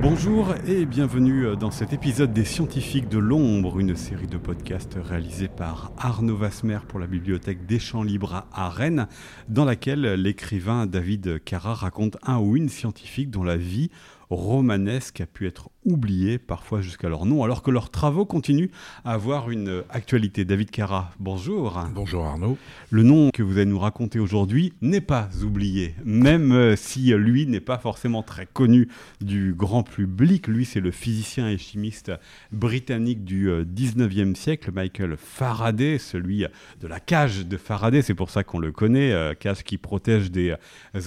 Bonjour et bienvenue dans cet épisode des Scientifiques de l'Ombre, une série de podcasts réalisés par Arnaud Vasmer pour la bibliothèque des Champs Libres à Rennes, dans laquelle l'écrivain David Carra raconte un ou une scientifique dont la vie romanesque a pu être oubliés, parfois jusqu'à leur nom, alors que leurs travaux continuent à avoir une actualité. David Cara, bonjour. Bonjour Arnaud. Le nom que vous allez nous raconter aujourd'hui n'est pas oublié, même euh, si lui n'est pas forcément très connu du grand public. Lui, c'est le physicien et chimiste britannique du 19e euh, siècle, Michael Faraday, celui de la cage de Faraday, c'est pour ça qu'on le connaît, euh, cage qui protège des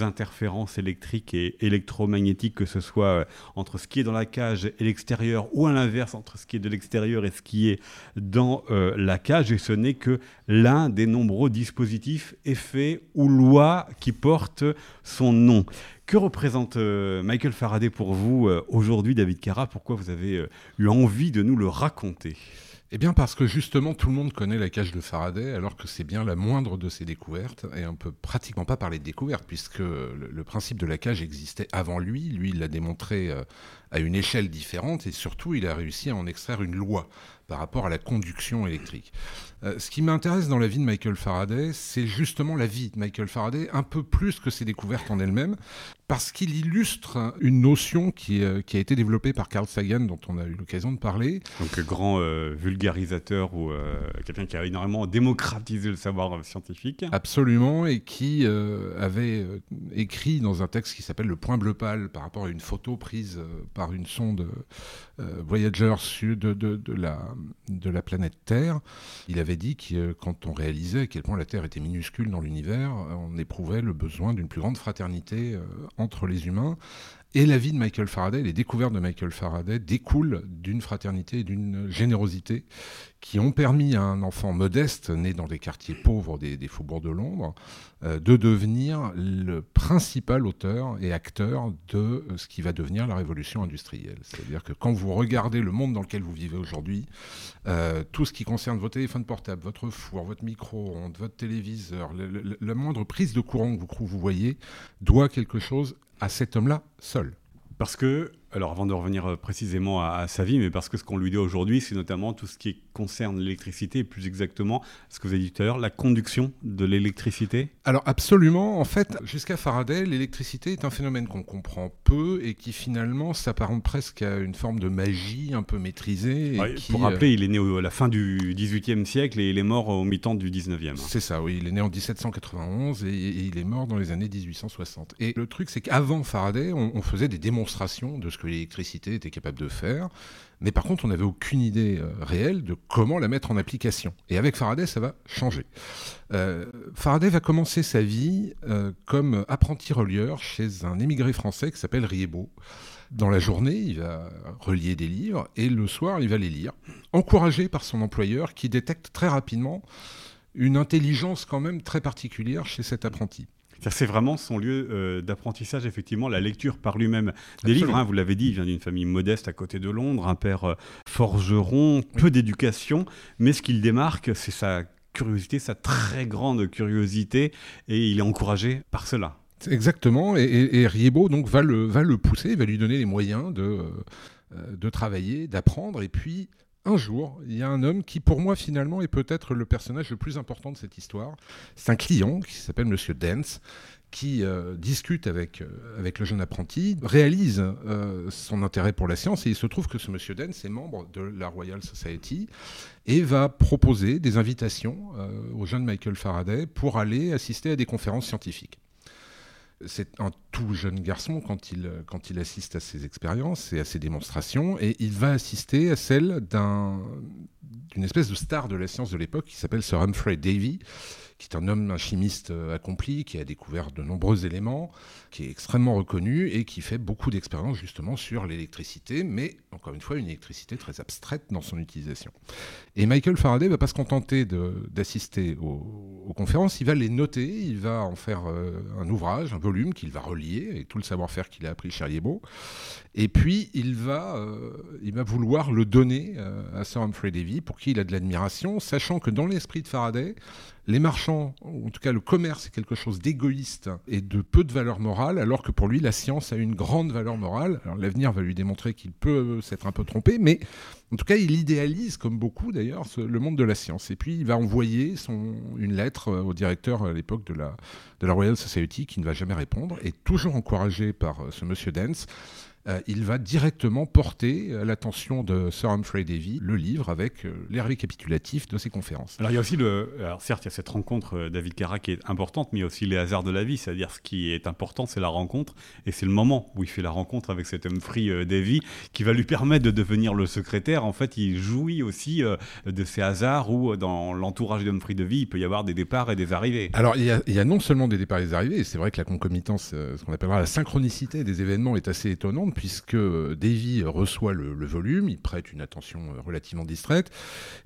interférences électriques et électromagnétiques, que ce soit entre ce qui est dans la cage et l'extérieur, ou à l'inverse entre ce qui est de l'extérieur et ce qui est dans euh, la cage, et ce n'est que l'un des nombreux dispositifs, effets ou lois qui portent son nom. Que représente euh, Michael Faraday pour vous euh, aujourd'hui, David Carra Pourquoi vous avez eu envie de nous le raconter? Eh bien parce que justement tout le monde connaît la cage de Faraday alors que c'est bien la moindre de ses découvertes et on peut pratiquement pas parler de découverte puisque le, principe de la cage existait avant lui, lui il l'a démontré à une échelle différente et surtout il a réussi à en extraire une loi par rapport à la conduction électrique. Euh, ce qui m'intéresse dans la vie de Michael Faraday, c'est justement la vie de Michael Faraday, un peu plus que ses découvertes en elles-mêmes, parce qu'il illustre une notion qui, euh, qui, a été développée par Carl Sagan, dont on a eu l'occasion de parler. Donc grand euh, vulgarisateur ou quelqu'un qui a énormément démocratisé le savoir scientifique. Absolument, et qui avait écrit dans un texte qui s'appelle Le point bleu pâle par rapport à une photo prise par une sonde Voyager de, de, de, la, de la planète Terre. Il avait dit que quand on réalisait à quel point la Terre était minuscule dans l'univers, on éprouvait le besoin d'une plus grande fraternité euh, entre les humains. Et la vie de Michael Faraday, les découvertes de Michael Faraday découlent d'une fraternité et d'une générosité qui ont permis à un enfant modeste, né dans des quartiers pauvres des, faubourgs de Londres, euh, de devenir le principal auteur et acteur de ce qui va devenir la révolution industrielle. C'est-à-dire que quand vous regardez le monde dans lequel vous vivez aujourd'hui, euh, tout ce qui concerne vos téléphones portables, votre four, votre micro-ondes, votre téléviseur, la moindre prise de courant que vous, vous voyez, doit quelque chose à cet homme-là seul. Parce que alors avant de revenir euh, précisément à, sa vie, mais parce que ce qu'on lui dit aujourd'hui, c'est notamment tout ce qui concerne l'électricité, et plus exactement ce que vous avez dit tout à l'heure, la conduction de l'électricité Alors absolument, en fait, jusqu'à Faraday, l'électricité est un phénomène qu'on comprend peu et qui finalement s'apparente presque à une forme de magie un peu maîtrisée. pour rappeler, il est né à la fin du XVIIIe siècle et il est mort au mi-temps du XIXe. C'est ça, oui, il est né en 1791 et, il est mort dans les années 1860. Et le truc, c'est qu'avant Faraday, on, on faisait des démonstrations de ce que l'électricité était capable de faire. Mais par contre, on n'avait aucune idée euh, réelle de comment la mettre en application. Et avec Faraday, ça va changer. Euh, Faraday va commencer sa vie euh, comme apprenti relieur chez un émigré français qui s'appelle Riebo. Dans la journée, il va relier des livres et le soir, il va les lire, encouragé par son employeur qui détecte très rapidement une intelligence quand même très particulière chez cet apprenti. C'est vraiment son lieu euh, d'apprentissage, effectivement, la lecture par lui-même des livres. Hein, vous l'avez dit, il vient d'une famille modeste à côté de Londres, un père euh, forgeron, peu d'éducation, mais ce qu'il démarque, c'est sa curiosité, sa très grande curiosité, et il est encouragé par cela. Exactement, et, Riebo donc va le, va le pousser, va lui donner les moyens de, euh, de travailler, d'apprendre, et puis un jour, il y a un homme qui, pour moi, finalement, est peut-être le personnage le plus important de cette histoire. C'est un client qui s'appelle Monsieur Dance, qui euh, discute avec, euh, avec le jeune apprenti, réalise euh, son intérêt pour la science, et il se trouve que ce Monsieur Dance est membre de la Royal Society et va proposer des invitations au jeune Michael Faraday pour aller assister à des conférences scientifiques c'est un tout jeune garçon quand il, quand il assiste à ces expériences et à ces démonstrations, et il va assister à celle d'une espèce de star de la science de l'époque qui s'appelle Sir Humphrey Davy, qui est un homme, un chimiste accompli, qui a découvert de nombreux éléments, qui est extrêmement reconnu et qui fait beaucoup d'expériences justement sur l'électricité, mais encore une fois, une électricité très abstraite dans son utilisation. Et Michael Faraday ne va pas se contenter d'assister aux, conférences, il va les noter, il va en faire un ouvrage, un volume qu'il va relier avec tout le savoir-faire qu'il a appris chez Riebo. Et puis, il va, euh, il va vouloir le donner euh, à Sir Humphrey Davy, pour qui il a de l'admiration, sachant que dans l'esprit de Faraday, les marchands, en tout cas le commerce, est quelque chose d'égoïste et de peu de valeur morale, alors que pour lui, la science a une grande valeur morale. L'avenir va lui démontrer qu'il peut s'être un peu trompé, mais en tout cas, il idéalise, comme beaucoup d'ailleurs, le monde de la science. Et puis, il va envoyer une lettre euh, au directeur à l'époque de la, de la Royal Society, qui ne va jamais répondre, et toujours encouragé par ce monsieur Dance. Euh, il va directement porter à l'attention de Sir Humphrey Davy le livre avec euh, les récapitulatifs de ses conférences. Alors il y a aussi le, alors certes il y a cette rencontre euh, David Carra qui est importante, mais il y a aussi les hasards de la vie, c'est-à-dire ce qui est important c'est la rencontre et c'est le moment où il fait la rencontre avec cet Humphrey Davy qui va lui permettre de devenir le secrétaire. En fait, il jouit aussi de ces hasards où dans l'entourage d'Humphrey Davy il peut y avoir des départs et des arrivées. Alors il y a, il y a non seulement des départs et des arrivées, c'est vrai que la concomitance, ce qu'on appellera la synchronicité des événements est assez étonnante puisque Davy reçoit le, volume, il prête une attention relativement distraite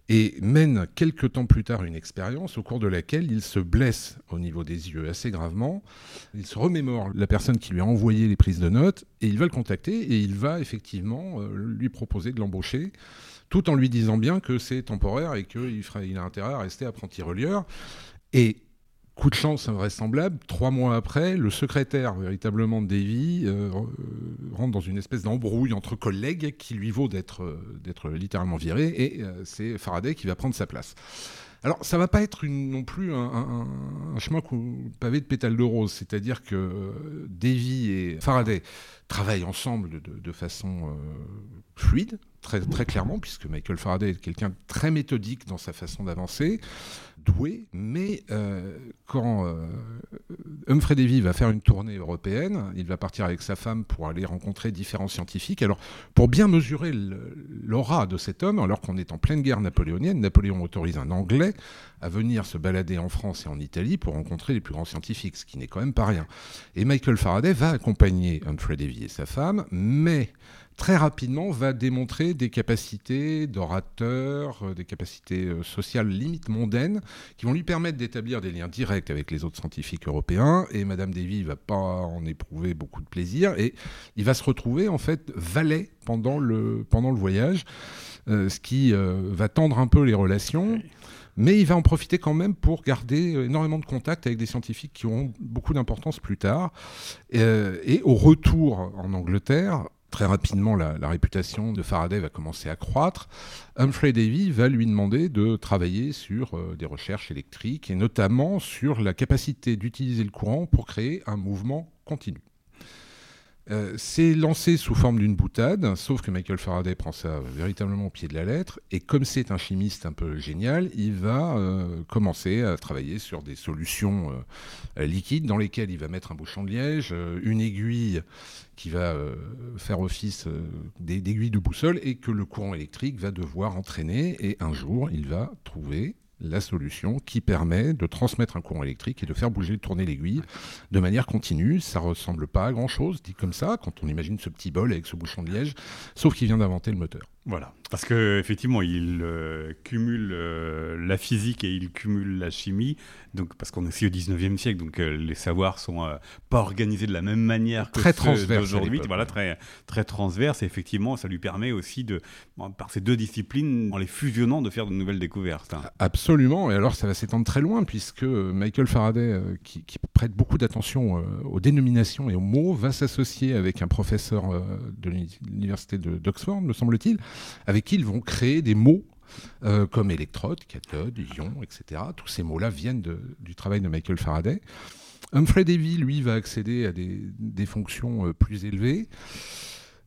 et mène quelques temps plus tard une expérience au cours de laquelle il se blesse au niveau des yeux assez gravement. Il se remémore la personne qui lui a envoyé les prises de notes et il va le contacter et il va effectivement euh, lui proposer de l'embaucher tout en lui disant bien que c'est temporaire et qu'il il a intérêt à rester apprenti relieur. Et Coup de chance invraisemblable, trois mois après, le secrétaire véritablement Davy euh, rentre dans une espèce d'embrouille entre collègues qui lui vaut d'être euh, littéralement viré et euh, c'est Faraday qui va prendre sa place. Alors, ça va pas être non plus un, chemin pavé de pétales de rose, c'est-à-dire que Davy et Faraday travaillent ensemble de, façon fluide, très, très clairement, puisque Michael Faraday est quelqu'un de très méthodique dans sa façon d'avancer doué, mais euh, quand euh, Humphrey Davy va faire une tournée européenne, il va partir avec sa femme pour aller rencontrer différents scientifiques. Alors, pour bien mesurer l'aura de cet homme, alors qu'on est en pleine guerre napoléonienne, Napoléon autorise un Anglais à venir se balader en France et en Italie pour rencontrer les plus grands scientifiques, ce qui n'est quand même pas rien. Et Michael Faraday va accompagner Humphrey Davy et sa femme, mais très rapidement va démontrer des capacités d'orateur, euh, des capacités euh, sociales limite mondaines, qui vont lui permettre d'établir des liens directs avec les autres scientifiques européens. Et Madame Davy va pas en éprouver beaucoup de plaisir, et il va se retrouver en fait valet pendant le, pendant le voyage, euh, ce qui va tendre un peu les relations. Mais il va en profiter quand même pour garder énormément de contacts avec des scientifiques qui auront beaucoup d'importance plus tard. et au retour en Angleterre, Très rapidement, la, réputation de Faraday va commencer à croître. Humphrey Davy va lui demander de travailler sur euh, des recherches électriques et notamment sur la capacité d'utiliser le courant pour créer un mouvement continu. Euh, c'est lancé sous forme d'une boutade, sauf que Michael Faraday prend ça véritablement au pied de la lettre, et comme c'est un chimiste un peu génial, il va euh, commencer à travailler sur des solutions liquides dans lesquelles il va mettre un bouchon de liège, une aiguille qui va euh, faire office euh, d'aiguille de boussole et que le courant électrique va devoir entraîner. Et un jour, il va trouver la solution qui permet de transmettre un courant électrique et de faire bouger, tourner l'aiguille de manière continue. Ça ressemble pas à grand chose, dit comme ça, quand on imagine ce petit bol avec ce bouchon de liège, sauf qu'il vient d'inventer le moteur. Voilà, parce qu'effectivement, il euh, cumule la physique et il cumule la chimie donc parce qu'on est aussi au 19e siècle, donc euh, les savoirs sont euh, pas organisés de la même manière que très ceux d'aujourd'hui. Voilà, très très transverse. Et effectivement, ça lui permet aussi de, par ces deux disciplines, en les fusionnant, de faire de nouvelles découvertes. Hein. Absolument. Et alors, ça va s'étendre très loin puisque Michael Faraday, euh, qui, prête beaucoup d'attention aux dénominations et aux mots, va s'associer avec un professeur de l'université d'Oxford, me semble-t-il, avec qui ils vont créer des mots euh, comme électrode, cathode, ion, etc. Tous ces mots-là viennent du travail de Michael Faraday. Humphrey Davy, lui, va accéder à des, fonctions euh, plus élevées.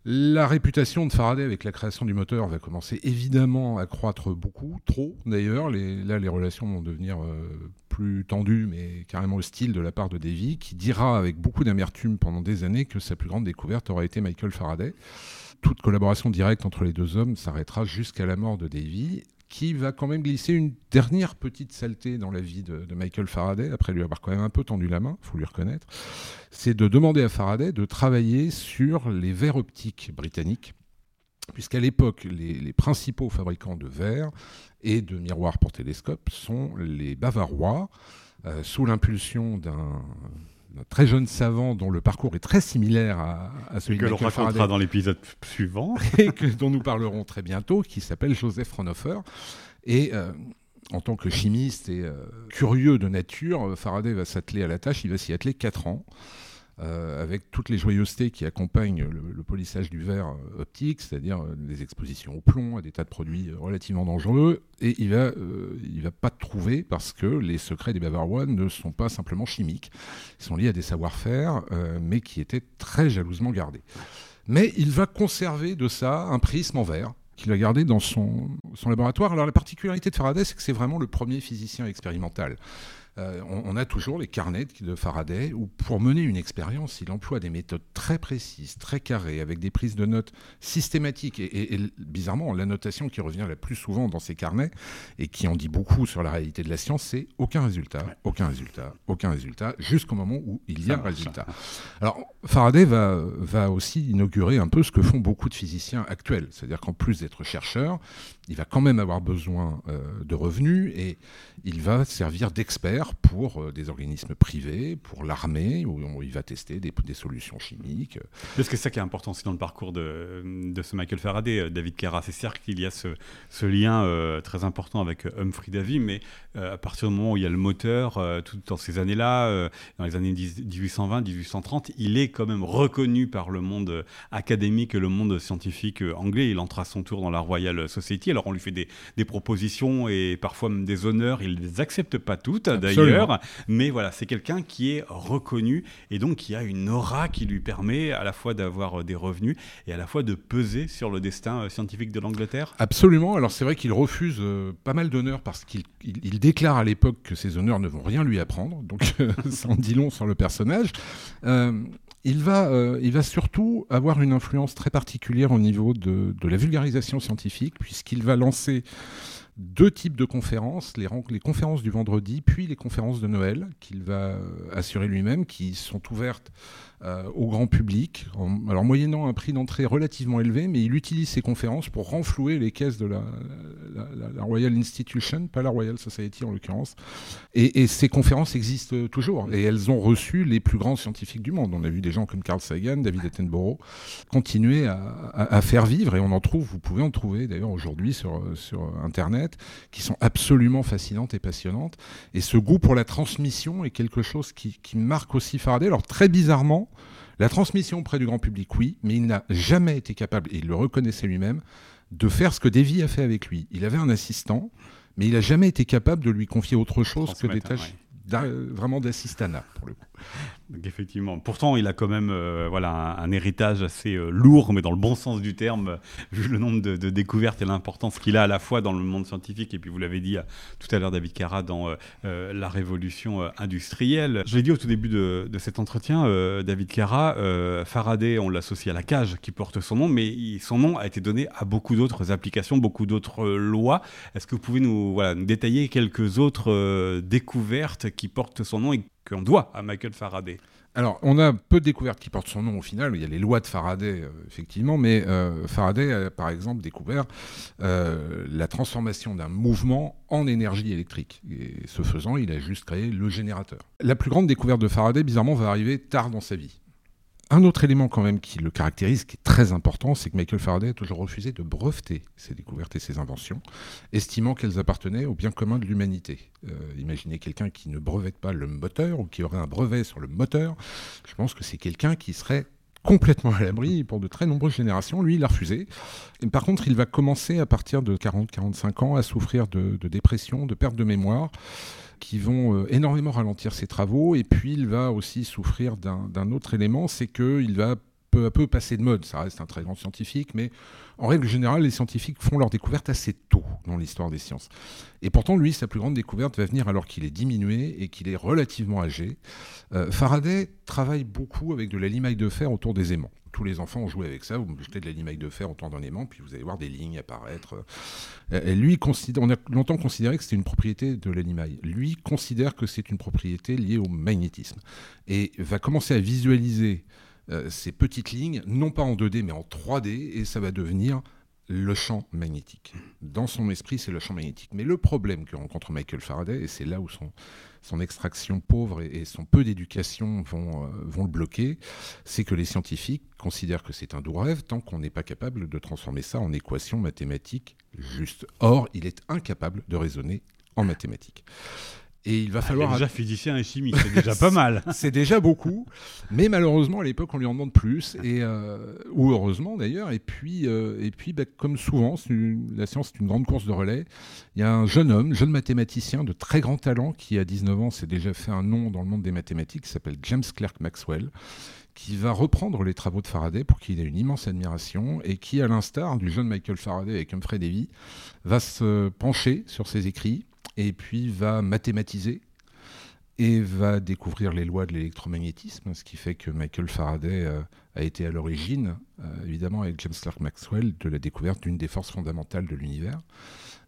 La réputation de Faraday avec la création du moteur va commencer évidemment à croître beaucoup, trop d'ailleurs. là, les relations vont devenir euh, plus tendues, mais carrément hostiles de la part de Davy, qui dira avec beaucoup d'amertume pendant des années que sa plus grande découverte aura été Michael Faraday toute collaboration directe entre les deux hommes s'arrêtera jusqu'à la mort de Davy, qui va quand même glisser une dernière petite saleté dans la vie de, Michael Faraday, après lui avoir quand même un peu tendu la main, il faut lui reconnaître, c'est de demander à Faraday de travailler sur les verres optiques britanniques, puisqu'à l'époque, les, principaux fabricants de verres et de miroirs pour télescope sont les Bavarois, euh, sous l'impulsion d'un très jeune savant dont le parcours est très similaire à, celui que l'on racontera dans l'épisode suivant et dont nous parlerons très bientôt, qui s'appelle Joseph Fraunhofer. Et euh, en tant que chimiste et euh, curieux de nature, Faraday va s'atteler à la tâche. Il va s'y atteler 4 ans. Euh, avec toutes les joyeusetés qui accompagnent le, polissage du verre euh, optique, c'est-à-dire euh, des expositions au plomb, à des tas de produits relativement dangereux. Et il va, il va pas trouver parce que les secrets des Bavarois ne sont pas simplement chimiques, ils sont liés à des savoir-faire, mais qui étaient très jalousement gardés. Mais il va conserver de ça un prisme en verre qu'il a gardé dans son, son laboratoire. Alors la particularité de Faraday, c'est que c'est vraiment le premier physicien expérimental. Euh, on, a toujours les carnets de Faraday où, pour mener une expérience, il emploie des méthodes très précises, très carrées, avec des prises de notes systématiques. Et, bizarrement, la notation qui revient la plus souvent dans ces carnets et qui en dit beaucoup sur la réalité de la science, c'est aucun résultat, aucun résultat, aucun résultat, jusqu'au moment où il y a un résultat. Alors, Faraday va, va aussi inaugurer un peu ce que font beaucoup de physiciens actuels. C'est-à-dire qu'en plus d'être chercheur, il va quand même avoir besoin euh, de revenus et il va servir d'expert pour euh, des organismes privés, pour l'armée, où, il va tester des, solutions chimiques. Parce que c'est ça qui est important aussi dans le parcours de, de ce Michael Faraday, euh, David Carra. C'est certes qu'il y a ce, ce lien très important avec Humphrey Davy, mais à partir du moment où il y a le moteur, tout dans ces années-là, dans les années 1820-1830, il est quand même reconnu par le monde académique et le monde scientifique anglais. Il entre à son tour dans la Royal Society alors on lui fait des, propositions et parfois même des honneurs. Il ne les accepte pas toutes d'ailleurs. Mais voilà, c'est quelqu'un qui est reconnu et donc qui a une aura qui lui permet à la fois d'avoir euh, des revenus et à la fois de peser sur le destin euh, scientifique de l'Angleterre. Absolument. Alors c'est vrai qu'il refuse euh, pas mal d'honneurs parce qu'il déclare à l'époque que ces honneurs ne vont rien lui apprendre. Donc ça en dit long sur le personnage il va, euh, il va surtout avoir une influence très particulière au niveau de, de la vulgarisation scientifique, puisqu'il va lancer deux types de conférences, les, conférences du vendredi, puis les conférences de Noël, qu'il va euh, assurer lui-même, qui sont ouvertes euh, au grand public, alors moyennant un prix d'entrée relativement élevé, mais il utilise ces conférences pour renflouer les caisses de la, Royal Institution, pas la Royal Society en l'occurrence. Et, ces conférences existent toujours, et elles ont reçu les plus grands scientifiques du monde. On a vu des gens comme Carl Sagan, David Attenborough, continuer à, faire vivre, et on en trouve, vous pouvez en trouver d'ailleurs aujourd'hui sur, sur Internet, qui sont absolument fascinantes et passionnantes. Et ce goût pour la transmission est quelque chose qui, qui marque aussi Faraday. Alors très bizarrement, la transmission auprès du grand public, oui, mais il n'a jamais été capable, et il le reconnaissait lui-même, de faire ce que Davy a fait avec lui. Il avait un assistant, mais il n'a jamais été capable de lui confier autre chose que des tâches vraiment d'assistanat, pour le coup effectivement, pourtant il a quand même euh, voilà un, héritage assez euh, lourd, mais dans le bon sens du terme, euh, vu le nombre de, découvertes et l'importance qu'il a à la fois dans le monde scientifique et puis vous l'avez dit tout à l'heure David Carra dans la révolution industrielle. Je l'ai dit au tout début de, cet entretien, David Carra, Faraday, on l'associe à la cage qui porte son nom, mais son nom a été donné à beaucoup d'autres applications, beaucoup d'autres lois. Est-ce que vous pouvez nous, nous détailler quelques autres découvertes qui portent son nom et qu'on doit à Michael Faraday alors, on a peu de découvertes qui portent son nom au final. Il y a les lois de Faraday, euh, effectivement, mais euh, Faraday a par exemple découvert euh, la transformation d'un mouvement en énergie électrique. Et ce faisant, il a juste créé le générateur. La plus grande découverte de Faraday, bizarrement, va arriver tard dans sa vie. Un autre élément quand même qui le caractérise, qui est très important, c'est que Michael Faraday a toujours refusé de breveter ses découvertes et ses inventions, estimant qu'elles appartenaient au bien commun de l'humanité. Euh, imaginez quelqu'un qui ne brevette pas le moteur ou qui aurait un brevet sur le moteur. Je pense que c'est quelqu'un qui serait complètement à l'abri pour de très nombreuses générations. Lui, il a refusé. Et par contre, il va commencer à partir de 40-45 ans à souffrir de, de dépression, de perte de mémoire qui vont euh, énormément ralentir ses travaux. Et puis, il va aussi souffrir d'un autre élément, c'est qu'il va peu à peu passer de mode. Ça reste un très grand scientifique, mais en règle générale, les scientifiques font leur découverte assez tôt dans l'histoire des sciences. Et pourtant, lui, sa plus grande découverte va venir alors qu'il est diminué et qu'il est relativement âgé. Euh, Faraday travaille beaucoup avec de la limaille de fer autour des aimants. tous les enfants ont joué avec ça. Vous jetez de la limaille de fer autour d'un aimant, puis vous allez voir des lignes apparaître. Et lui, on a longtemps considéré que c'était une propriété de la limaille. Lui considère que c'est une propriété liée au magnétisme. Et va commencer à visualiser ces petites lignes, non pas en 2D, mais en 3D, et ça va devenir le champ magnétique. Dans son esprit, c'est le champ magnétique. Mais le problème que rencontre Michael Faraday, et c'est là où son, son extraction pauvre et, son peu d'éducation vont, euh, vont le bloquer, c'est que les scientifiques considèrent que c'est un doux rêve tant qu'on n'est pas capable de transformer ça en équation mathématique juste. Or, il est incapable de raisonner en mathématiques. Et il va ah, falloir. Il est déjà physicien et chimiste, c'est déjà pas mal. c'est déjà beaucoup, mais malheureusement à l'époque on lui en demande plus, et euh, ou heureusement d'ailleurs. Et puis, euh, et puis, bah, comme souvent, la science est une grande course de relais. Il y a un jeune homme, jeune mathématicien de très grand talent, qui à 19 ans s'est déjà fait un nom dans le monde des mathématiques, qui s'appelle James Clerk Maxwell qui va reprendre les travaux de Faraday pour qu'il ait une immense admiration et qui, à l'instar du jeune Michael Faraday avec Humphrey Davy, va se pencher sur ses écrits et puis va mathématiser et va découvrir les lois de l'électromagnétisme, ce qui fait que Michael Faraday euh, a été à l'origine, euh, évidemment avec James Clerk Maxwell, de la découverte d'une des forces fondamentales de l'univers,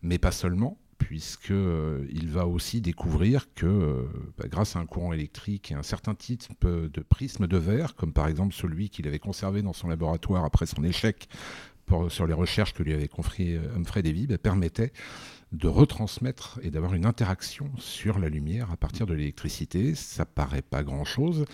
mais pas seulement, puisqu'il euh, va aussi découvrir que bah, grâce à un courant électrique et un certain type de prisme de verre, comme par exemple celui qu'il avait conservé dans son laboratoire après son échec sur les recherches que lui avait confié Humphrey Davy, bah, permettait de retransmettre et d'avoir une interaction sur la lumière à partir de l'électricité. Ça paraît pas grand-chose,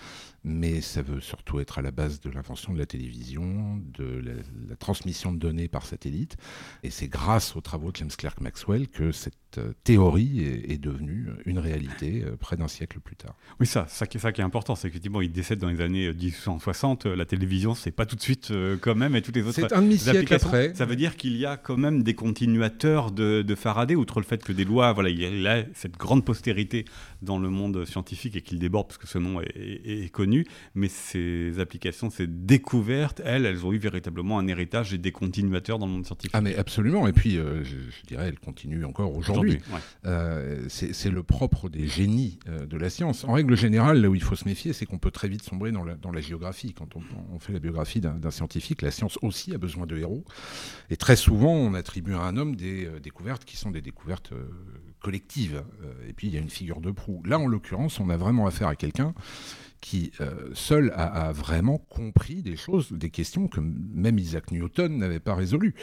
mais ça veut surtout être à la base de l'invention de la télévision, de la, transmission de données par satellite. Et c'est grâce aux travaux de James Clerk Maxwell que cette euh, théorie est, devenue une réalité euh, près d'un siècle plus tard. Oui, ça, ça, qui, ça qui est important, c'est qu'effectivement, il décède dans les années 1860. Euh, la télévision, c'est pas tout de suite quand même, et toutes les autres. C'est un demi-siècle après. Ça veut dire qu'il y a quand même des continuateurs de, de, Faraday, outre le fait que des lois, voilà, il a cette grande postérité dans le monde scientifique et qu'il déborde parce que ce nom est, est connu mais ces applications, ces découvertes, elles, elles ont eu véritablement un héritage et des continuateurs dans le monde scientifique. Ah mais absolument, et puis euh, je, dirais, elles continuent encore aujourd'hui. Euh, c'est le propre des génies euh, de la science. En règle générale, là où il faut se méfier, c'est qu'on peut très vite sombrer dans la, dans la géographie. Quand on, on fait la biographie d'un scientifique, la science aussi a besoin de héros. Et très souvent, on attribue à un homme des découvertes qui sont des découvertes collectives. et puis, il y a une figure de proue. Là, en l'occurrence, on a vraiment affaire à quelqu'un qui euh, seul a, vraiment compris des choses, des questions que même Isaac Newton n'avait pas résolues.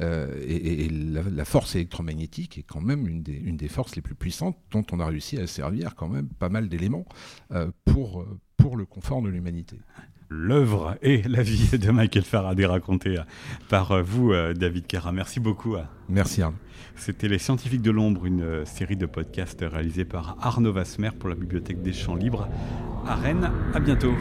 Euh, et, la, force électromagnétique est quand même une des, forces les plus puissantes dont on a réussi à servir quand même pas mal d'éléments euh, pour, pour le confort de l'humanité l'œuvre et la vie de Michael Faraday racontée par vous, David Kara. Merci beaucoup. Merci Arnaud. C'était Les Scientifiques de l'Ombre, une série de podcasts réalisés par Arnaud Vasmer pour la Bibliothèque des Champs Libres à Rennes. À bientôt.